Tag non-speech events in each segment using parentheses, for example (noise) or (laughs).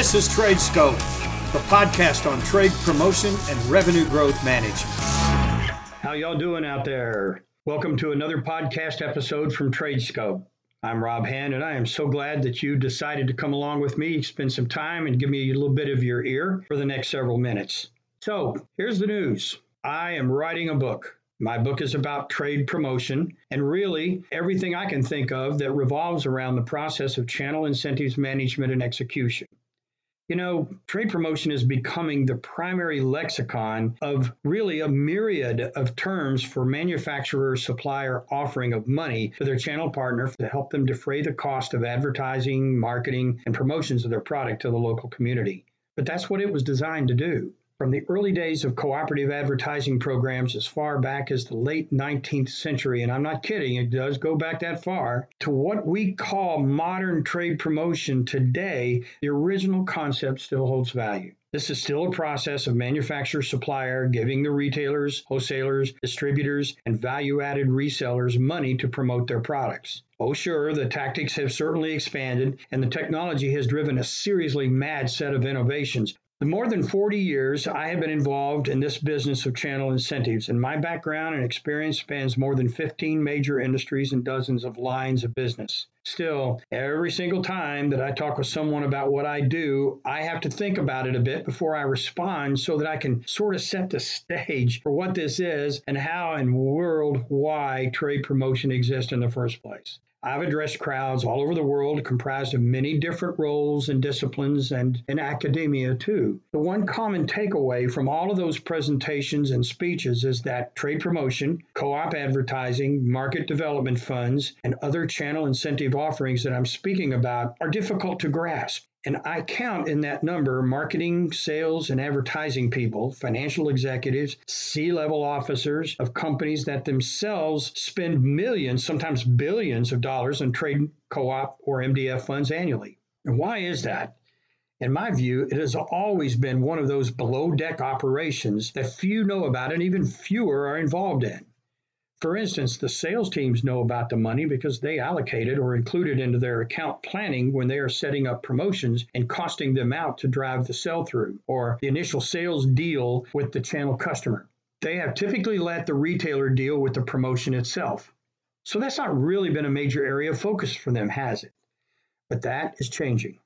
This is TradeScope, the podcast on trade promotion and revenue growth management. How y'all doing out there? Welcome to another podcast episode from TradeScope. I'm Rob Hand, and I am so glad that you decided to come along with me, spend some time, and give me a little bit of your ear for the next several minutes. So, here's the news I am writing a book. My book is about trade promotion and really everything I can think of that revolves around the process of channel incentives management and execution. You know, trade promotion is becoming the primary lexicon of really a myriad of terms for manufacturer supplier offering of money to their channel partner to help them defray the cost of advertising, marketing, and promotions of their product to the local community. But that's what it was designed to do. From the early days of cooperative advertising programs as far back as the late 19th century, and I'm not kidding, it does go back that far, to what we call modern trade promotion today, the original concept still holds value. This is still a process of manufacturer supplier giving the retailers, wholesalers, distributors, and value added resellers money to promote their products. Oh, sure, the tactics have certainly expanded, and the technology has driven a seriously mad set of innovations, the more than 40 years I have been involved in this business of channel incentives, and my background and experience spans more than 15 major industries and dozens of lines of business. Still, every single time that I talk with someone about what I do, I have to think about it a bit before I respond so that I can sort of set the stage for what this is and how and world why trade promotion exists in the first place. I've addressed crowds all over the world comprised of many different roles and disciplines and in academia too. The one common takeaway from all of those presentations and speeches is that trade promotion, co op advertising, market development funds, and other channel incentive offerings that I'm speaking about are difficult to grasp. And I count in that number marketing, sales, and advertising people, financial executives, C level officers of companies that themselves spend millions, sometimes billions of dollars on trade co op or MDF funds annually. And why is that? In my view, it has always been one of those below deck operations that few know about and even fewer are involved in. For instance, the sales teams know about the money because they allocate it or include it into their account planning when they are setting up promotions and costing them out to drive the sell through or the initial sales deal with the channel customer. They have typically let the retailer deal with the promotion itself. So that's not really been a major area of focus for them, has it? But that is changing.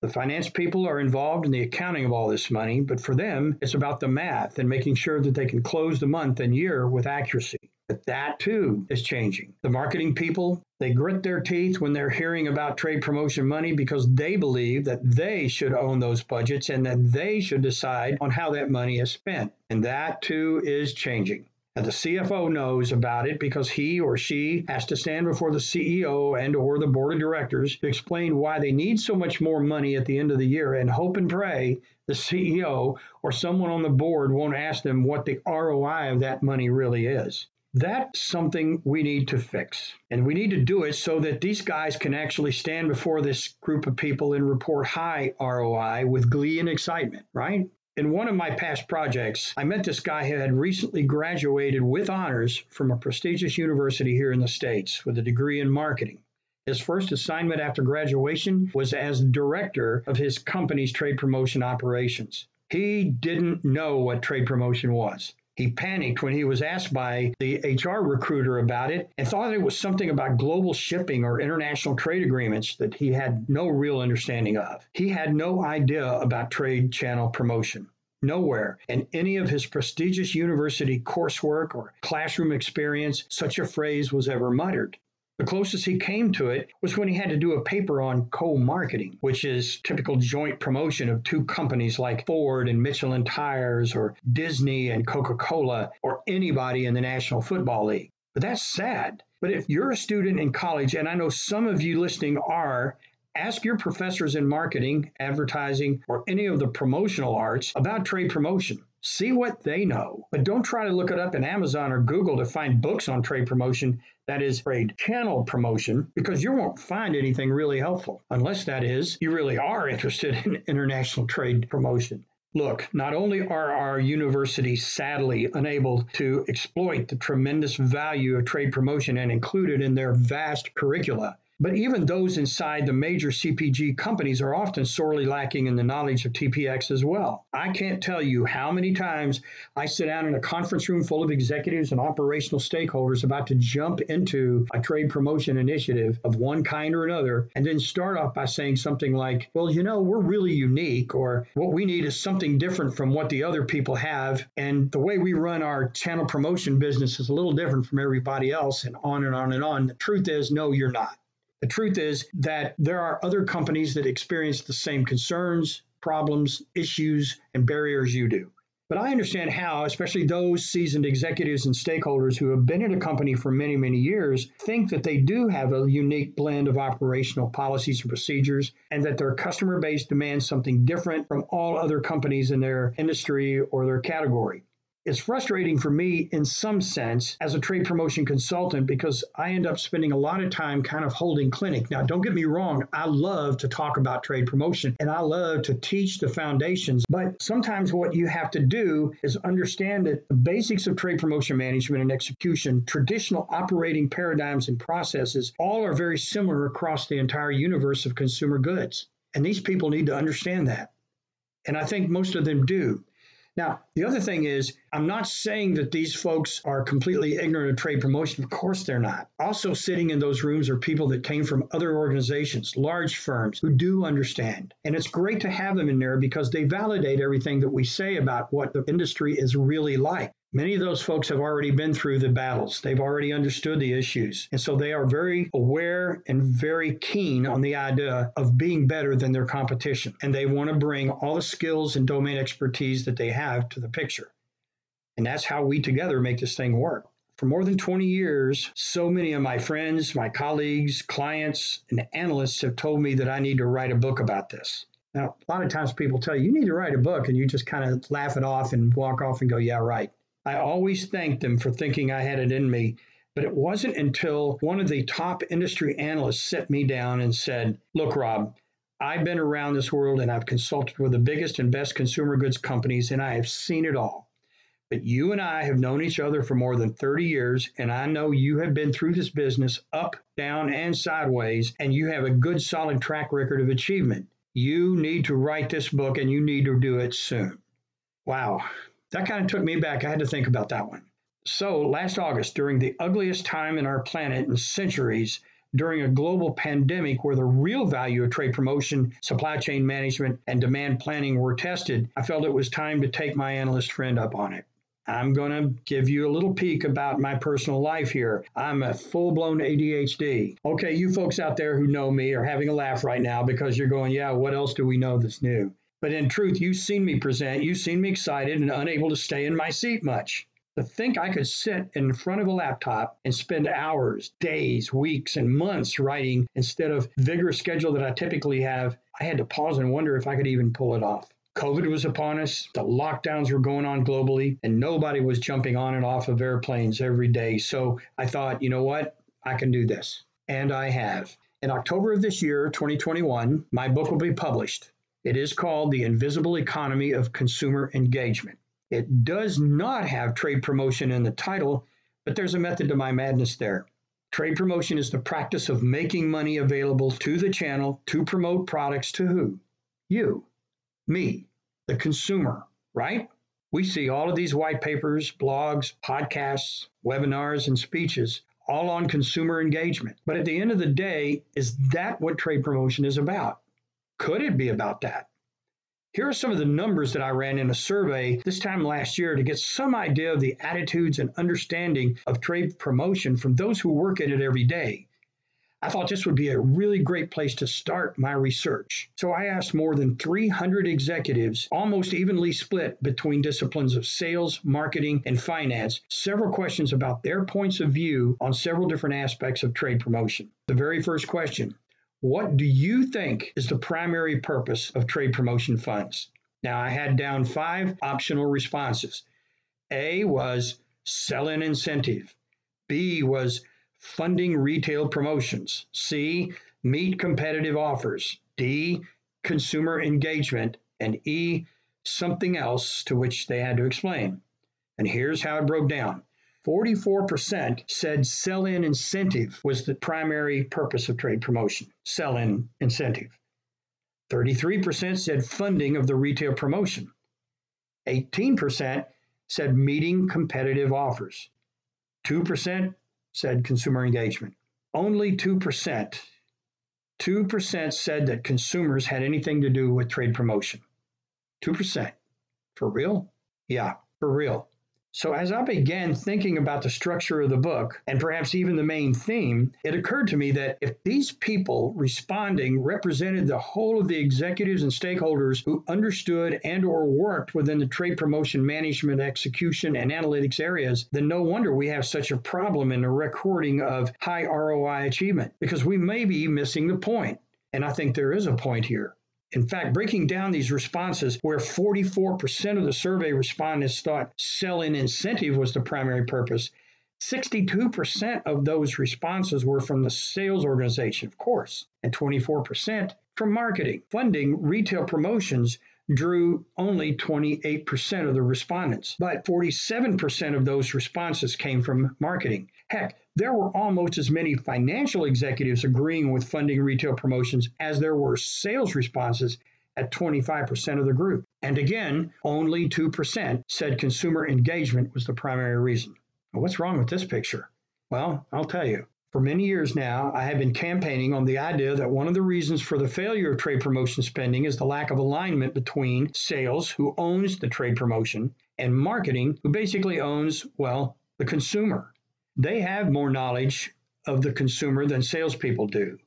The finance people are involved in the accounting of all this money, but for them, it's about the math and making sure that they can close the month and year with accuracy. But that too is changing. The marketing people, they grit their teeth when they're hearing about trade promotion money because they believe that they should own those budgets and that they should decide on how that money is spent. And that too is changing. And the CFO knows about it because he or she has to stand before the CEO and or the board of directors to explain why they need so much more money at the end of the year and hope and pray the CEO or someone on the board won't ask them what the ROI of that money really is. That's something we need to fix. And we need to do it so that these guys can actually stand before this group of people and report high ROI with glee and excitement, right? In one of my past projects, I met this guy who had recently graduated with honors from a prestigious university here in the States with a degree in marketing. His first assignment after graduation was as director of his company's trade promotion operations. He didn't know what trade promotion was. He panicked when he was asked by the HR recruiter about it and thought it was something about global shipping or international trade agreements that he had no real understanding of. He had no idea about trade channel promotion. Nowhere in any of his prestigious university coursework or classroom experience such a phrase was ever muttered. The closest he came to it was when he had to do a paper on co marketing, which is typical joint promotion of two companies like Ford and Michelin Tires, or Disney and Coca Cola, or anybody in the National Football League. But that's sad. But if you're a student in college, and I know some of you listening are, ask your professors in marketing, advertising, or any of the promotional arts about trade promotion. See what they know, but don't try to look it up in Amazon or Google to find books on trade promotion that is trade channel promotion because you won't find anything really helpful unless that is you really are interested (laughs) in international trade promotion. Look, not only are our universities sadly unable to exploit the tremendous value of trade promotion and include it in their vast curricula, But even those inside the major CPG companies are often sorely lacking in the knowledge of TPX as well. I can't tell you how many times I sit down in a conference room full of executives and operational stakeholders about to jump into a trade promotion initiative of one kind or another, and then start off by saying something like, Well, you know, we're really unique, or what we need is something different from what the other people have. And the way we run our channel promotion business is a little different from everybody else, and on and on and on. The truth is, no, you're not. The truth is that there are other companies that experience the same concerns, problems, issues, and barriers you do. But I understand how, especially those seasoned executives and stakeholders who have been in a company for many, many years, think that they do have a unique blend of operational policies and procedures, and that their customer base demands something different from all other companies in their industry or their category. It's frustrating for me in some sense as a trade promotion consultant because I end up spending a lot of time kind of holding clinic. Now, don't get me wrong, I love to talk about trade promotion and I love to teach the foundations, but sometimes what you have to do is understand that the basics of trade promotion management and execution, traditional operating paradigms and processes, all are very similar across the entire universe of consumer goods. And these people need to understand that. And I think most of them do. Now, the other thing is, I'm not saying that these folks are completely ignorant of trade promotion. Of course, they're not. Also, sitting in those rooms are people that came from other organizations, large firms who do understand. And it's great to have them in there because they validate everything that we say about what the industry is really like. Many of those folks have already been through the battles. They've already understood the issues. And so they are very aware and very keen on the idea of being better than their competition. And they want to bring all the skills and domain expertise that they have to the picture. And that's how we together make this thing work. For more than 20 years, so many of my friends, my colleagues, clients, and analysts have told me that I need to write a book about this. Now, a lot of times people tell you, you need to write a book, and you just kind of laugh it off and walk off and go, yeah, right. I always thanked them for thinking I had it in me. But it wasn't until one of the top industry analysts set me down and said, Look, Rob, I've been around this world and I've consulted with the biggest and best consumer goods companies and I have seen it all. But you and I have known each other for more than 30 years, and I know you have been through this business up, down, and sideways, and you have a good, solid track record of achievement. You need to write this book and you need to do it soon. Wow, that kind of took me back. I had to think about that one. So, last August, during the ugliest time in our planet in centuries, during a global pandemic where the real value of trade promotion, supply chain management, and demand planning were tested, I felt it was time to take my analyst friend up on it. I'm going to give you a little peek about my personal life here. I'm a full blown ADHD. Okay, you folks out there who know me are having a laugh right now because you're going, yeah, what else do we know that's new? But in truth, you've seen me present, you've seen me excited and unable to stay in my seat much. To think I could sit in front of a laptop and spend hours, days, weeks, and months writing instead of vigorous schedule that I typically have, I had to pause and wonder if I could even pull it off. COVID was upon us, the lockdowns were going on globally, and nobody was jumping on and off of airplanes every day. So I thought, you know what? I can do this. And I have. In October of this year, 2021, my book will be published. It is called The Invisible Economy of Consumer Engagement. It does not have trade promotion in the title, but there's a method to my madness there. Trade promotion is the practice of making money available to the channel to promote products to who? You, me, the consumer, right? We see all of these white papers, blogs, podcasts, webinars, and speeches all on consumer engagement. But at the end of the day, is that what trade promotion is about? Could it be about that? Here are some of the numbers that I ran in a survey this time last year to get some idea of the attitudes and understanding of trade promotion from those who work at it every day. I thought this would be a really great place to start my research. So I asked more than 300 executives, almost evenly split between disciplines of sales, marketing, and finance, several questions about their points of view on several different aspects of trade promotion. The very first question what do you think is the primary purpose of trade promotion funds? Now, I had down five optional responses. A was sell an incentive. B was funding retail promotions. C, meet competitive offers. D, consumer engagement. And E, something else to which they had to explain. And here's how it broke down 44% said sell in incentive was the primary purpose of trade promotion. Sell in incentive. 33% said funding of the retail promotion. 18% said meeting competitive offers. 2% said consumer engagement. Only 2%, 2% said that consumers had anything to do with trade promotion. 2%. For real? Yeah, for real. So, as I began thinking about the structure of the book and perhaps even the main theme, it occurred to me that if these people responding represented the whole of the executives and stakeholders who understood and or worked within the trade promotion management, execution and analytics areas, then no wonder we have such a problem in the recording of high ROI achievement because we may be missing the point. And I think there is a point here. In fact, breaking down these responses, where 44% of the survey respondents thought sell-in incentive was the primary purpose, 62% of those responses were from the sales organization, of course, and 24% from marketing. Funding retail promotions drew only 28% of the respondents, but 47% of those responses came from marketing. Heck, there were almost as many financial executives agreeing with funding retail promotions as there were sales responses at 25% of the group. And again, only 2% said consumer engagement was the primary reason. what's wrong with this picture? Well, I'll tell you. For many years now, I have been campaigning on the idea that one of the reasons for the failure of trade promotion spending is the lack of alignment between sales, who owns the trade promotion, and marketing, who basically owns, well, the consumer. They have more knowledge of the consumer than salespeople do.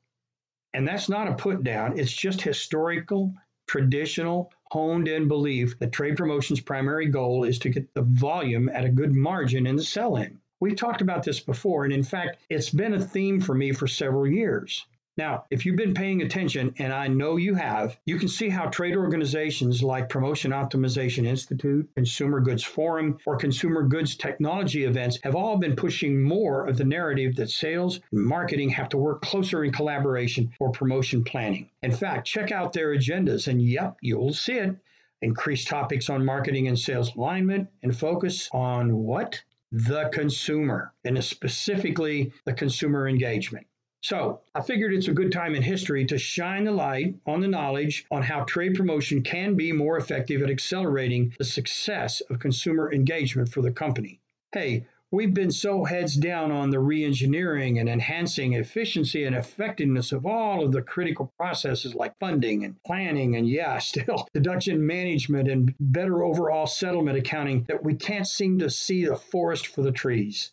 And that's not a put down, it's just historical, traditional, honed in belief that trade promotion's primary goal is to get the volume at a good margin in the sell in. We've talked about this before, and in fact, it's been a theme for me for several years. Now, if you've been paying attention, and I know you have, you can see how trade organizations like Promotion Optimization Institute, Consumer Goods Forum, or Consumer Goods Technology events have all been pushing more of the narrative that sales and marketing have to work closer in collaboration for promotion planning. In fact, check out their agendas, and yep, you'll see it. Increased topics on marketing and sales alignment and focus on what? the consumer and specifically the consumer engagement. So I figured it's a good time in history to shine the light on the knowledge on how trade promotion can be more effective at accelerating the success of consumer engagement for the company. Hey, We've been so heads down on the reengineering and enhancing efficiency and effectiveness of all of the critical processes like funding and planning and, yeah, (laughs) still deduction management and better overall settlement accounting that we can't seem to see the forest for the trees.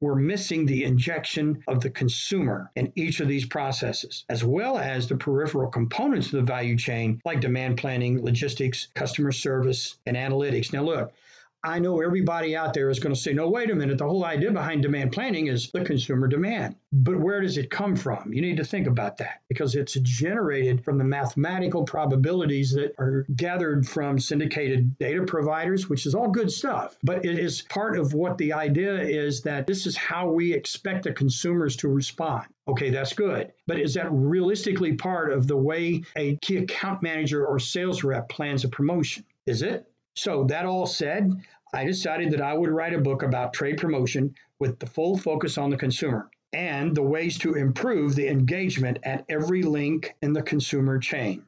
We're missing the injection of the consumer in each of these processes, as well as the peripheral components of the value chain like demand planning, logistics, customer service, and analytics. Now, look, I know everybody out there is going to say, no, wait a minute. The whole idea behind demand planning is the consumer demand. But where does it come from? You need to think about that because it's generated from the mathematical probabilities that are gathered from syndicated data providers, which is all good stuff. But it is part of what the idea is that this is how we expect the consumers to respond. Okay, that's good. But is that realistically part of the way a key account manager or sales rep plans a promotion? Is it? So, that all said, I decided that I would write a book about trade promotion with the full focus on the consumer and the ways to improve the engagement at every link in the consumer chain.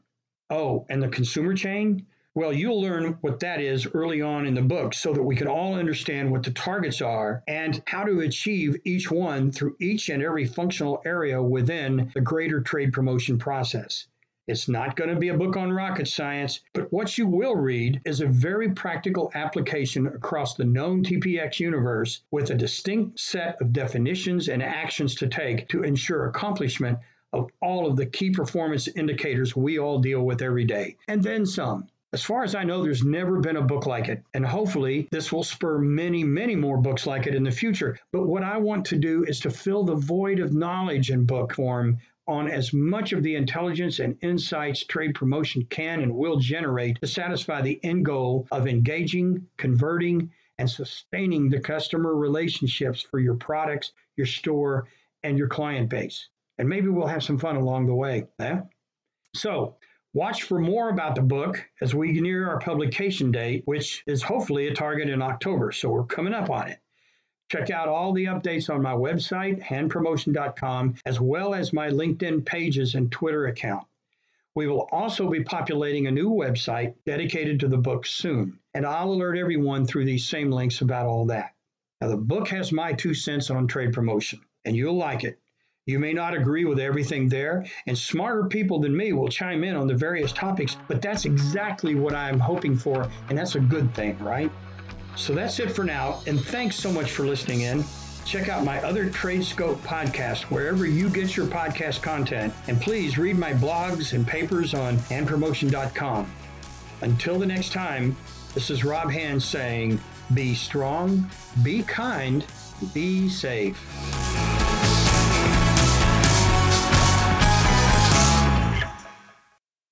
Oh, and the consumer chain? Well, you'll learn what that is early on in the book so that we can all understand what the targets are and how to achieve each one through each and every functional area within the greater trade promotion process. It's not going to be a book on rocket science, but what you will read is a very practical application across the known TPX universe with a distinct set of definitions and actions to take to ensure accomplishment of all of the key performance indicators we all deal with every day, and then some. As far as I know, there's never been a book like it. And hopefully, this will spur many, many more books like it in the future. But what I want to do is to fill the void of knowledge in book form on as much of the intelligence and insights trade promotion can and will generate to satisfy the end goal of engaging, converting, and sustaining the customer relationships for your products, your store, and your client base. And maybe we'll have some fun along the way. Eh? So, watch for more about the book as we near our publication date, which is hopefully a target in October. So, we're coming up on it. Check out all the updates on my website, handpromotion.com, as well as my LinkedIn pages and Twitter account. We will also be populating a new website dedicated to the book soon, and I'll alert everyone through these same links about all that. Now, the book has my two cents on trade promotion, and you'll like it. You may not agree with everything there, and smarter people than me will chime in on the various topics, but that's exactly what I'm hoping for, and that's a good thing, right? So that's it for now, and thanks so much for listening in. Check out my other TradeScope podcast wherever you get your podcast content. And please read my blogs and papers on handpromotion.com. Until the next time, this is Rob Hand saying, be strong, be kind, be safe.